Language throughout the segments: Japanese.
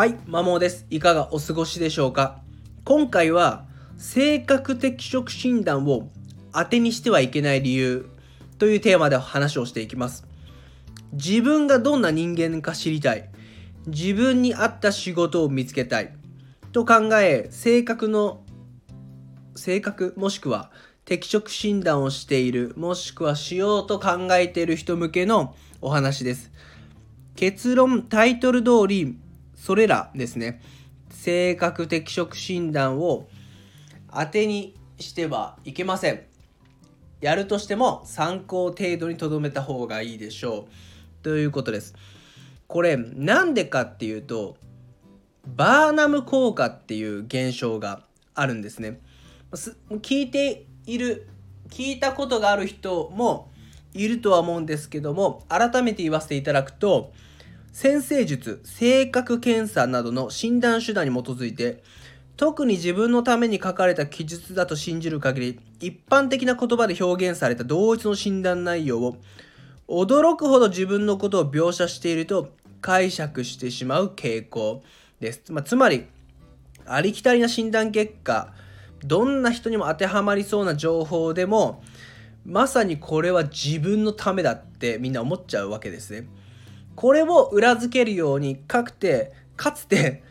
はい、マモです。いかがお過ごしでしょうか？今回は性格適職診断を当てにしてはいけない理由というテーマで話をしていきます。自分がどんな人間か知りたい。自分に合った仕事を見つけたい。と考え、性格の、性格もしくは適職診断をしている、もしくはしようと考えている人向けのお話です。結論、タイトル通り、それらですね、性格適職診断を当てにしてはいけません。やるとしても参考程度にとどめた方がいいでしょう。ということです。これ、なんでかっていうと、バーナム効果っていう現象があるんですね。聞いている、聞いたことがある人もいるとは思うんですけども、改めて言わせていただくと、先生術、性格検査などの診断手段に基づいて、特に自分のために書かれた記述だと信じる限り、一般的な言葉で表現された同一の診断内容を、驚くほど自分のことを描写していると解釈してしまう傾向です。まあ、つまり、ありきたりな診断結果、どんな人にも当てはまりそうな情報でも、まさにこれは自分のためだってみんな思っちゃうわけですね。これを裏付けるようにかくてかつて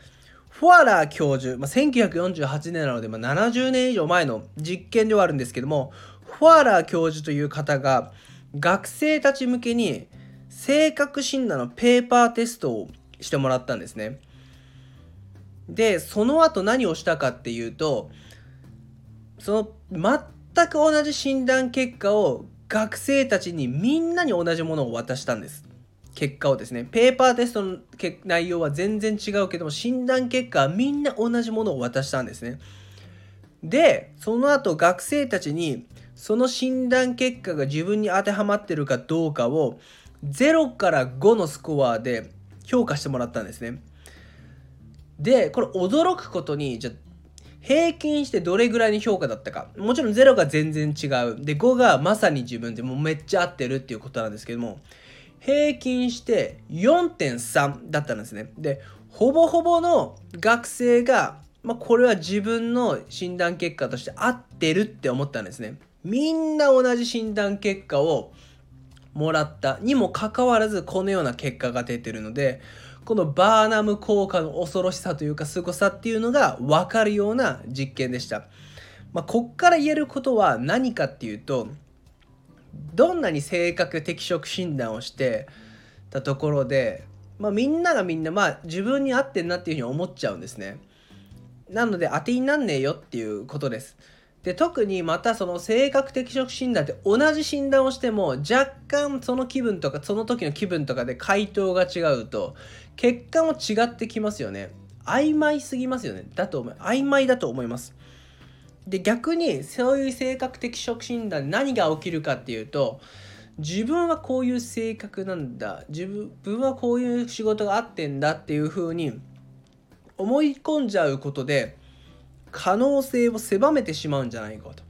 フォアラー教授、まあ、1948年なので、まあ、70年以上前の実験ではあるんですけどもフォアラー教授という方が学生たち向けに性格診断のペーパーテストをしてもらったんですね。でその後何をしたかっていうとその全く同じ診断結果を学生たちにみんなに同じものを渡したんです。結果をですね、ペーパーテストの内容は全然違うけども、診断結果はみんな同じものを渡したんですね。で、その後学生たちに、その診断結果が自分に当てはまってるかどうかを、0から5のスコアで評価してもらったんですね。で、これ驚くことに、じゃ平均してどれぐらいの評価だったか。もちろん0が全然違う。で、5がまさに自分でもうめっちゃ合ってるっていうことなんですけども、平均して4.3だったんですね。で、ほぼほぼの学生が、まあ、これは自分の診断結果として合ってるって思ったんですね。みんな同じ診断結果をもらったにもかかわらずこのような結果が出てるので、このバーナム効果の恐ろしさというか凄さっていうのが分かるような実験でした。まあ、こっから言えることは何かっていうと、どんなに性格適職診断をしてたところで、まあ、みんながみんなまあ自分に合ってんなっていうふうに思っちゃうんですね。なので当てになんねえよっていうことです。で特にまたその性格適職診断って同じ診断をしても若干その気分とかその時の気分とかで回答が違うと結果も違ってきますよね。曖昧すぎますよね。だと思う。曖昧だと思います。で逆にそういう性格的職診断何が起きるかっていうと自分はこういう性格なんだ自分はこういう仕事があってんだっていう風に思い込んじゃうことで可能性を狭めてしまうんじゃないかと。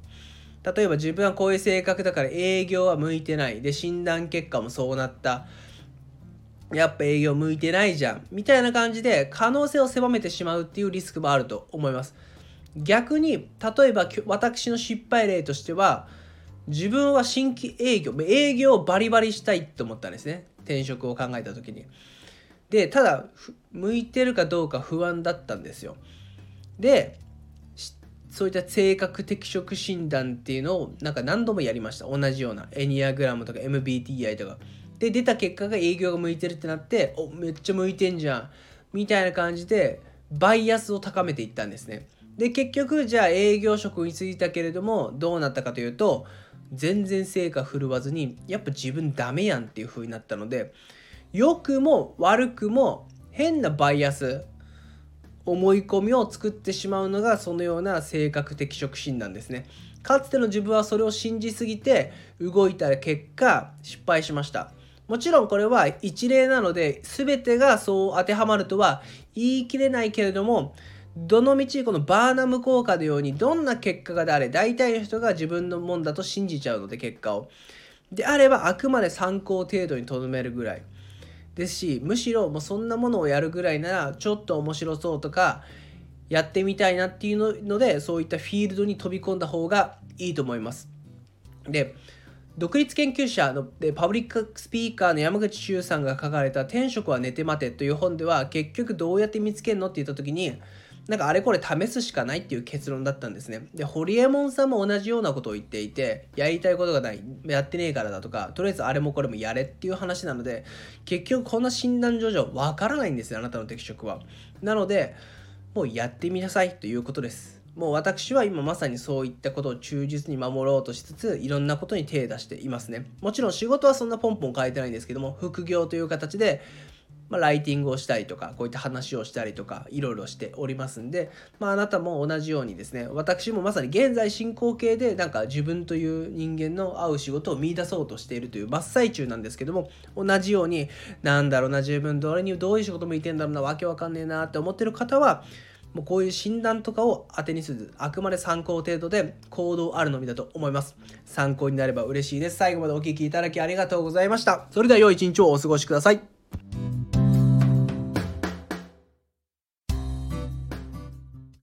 例えば自分はこういう性格だから営業は向いてないで診断結果もそうなったやっぱ営業向いてないじゃんみたいな感じで可能性を狭めてしまうっていうリスクもあると思います。逆に例えば私の失敗例としては自分は新規営業営業をバリバリしたいと思ったんですね。転職を考えた時に。でただ向いてるかどうか不安だったんですよ。でそういった性格適職診断っていうのをなんか何度もやりました。同じようなエニアグラムとか MBTI とか。で出た結果が営業が向いてるってなっておめっちゃ向いてんじゃん。みたいな感じでバイアスを高めていったんですね。で結局じゃあ営業職に就いたけれどもどうなったかというと全然成果振るわずにやっぱ自分ダメやんっていう風になったので良くも悪くも変なバイアス思い込みを作ってしまうのがそのような性格適職診断ですね。かつての自分はそれを信じすぎて動いた結果失敗しました。もちろんこれは一例なので全てがそう当てはまるとは言い切れないけれどもどのみちこのバーナム効果のようにどんな結果がであれ大体の人が自分のもんだと信じちゃうので結果を。であればあくまで参考程度にとどめるぐらい。ですしむしろもうそんなものをやるぐらいならちょっと面白そうとかやってみたいなっていうのでそういったフィールドに飛び込んだ方がいいと思います。で独立研究者のでパブリックスピーカーの山口周さんが書かれた「天職は寝て待て」という本では結局どうやって見つけるのって言った時になんかあれこれ試すしかないっていう結論だったんですね。で、ホリエモンさんも同じようなことを言っていて、やりたいことがない、やってねえからだとか、とりあえずあれもこれもやれっていう話なので、結局こんな診断上々わからないんですよ、あなたの適職は。なので、もうやってみなさいということです。もう私は今まさにそういったことを忠実に守ろうとしつついろんなことに手を出していますねもちろん仕事はそんなポンポン変えてないんですけども副業という形でまあ、ライティングをしたりとかこういった話をしたりとかいろいろしておりますんで、まあ、あなたも同じようにですね私もまさに現在進行形でなんか自分という人間の合う仕事を見出そうとしているという真っ最中なんですけども同じようになんだろうな自分どれにどういう仕事向いてんだろうなわけわかんねえなって思ってる方はもうこういう診断とかを当てにせず、あくまで参考程度で行動あるのみだと思います。参考になれば嬉しいです。最後までお聴きいただきありがとうございました。それでは良い一日をお過ごしください。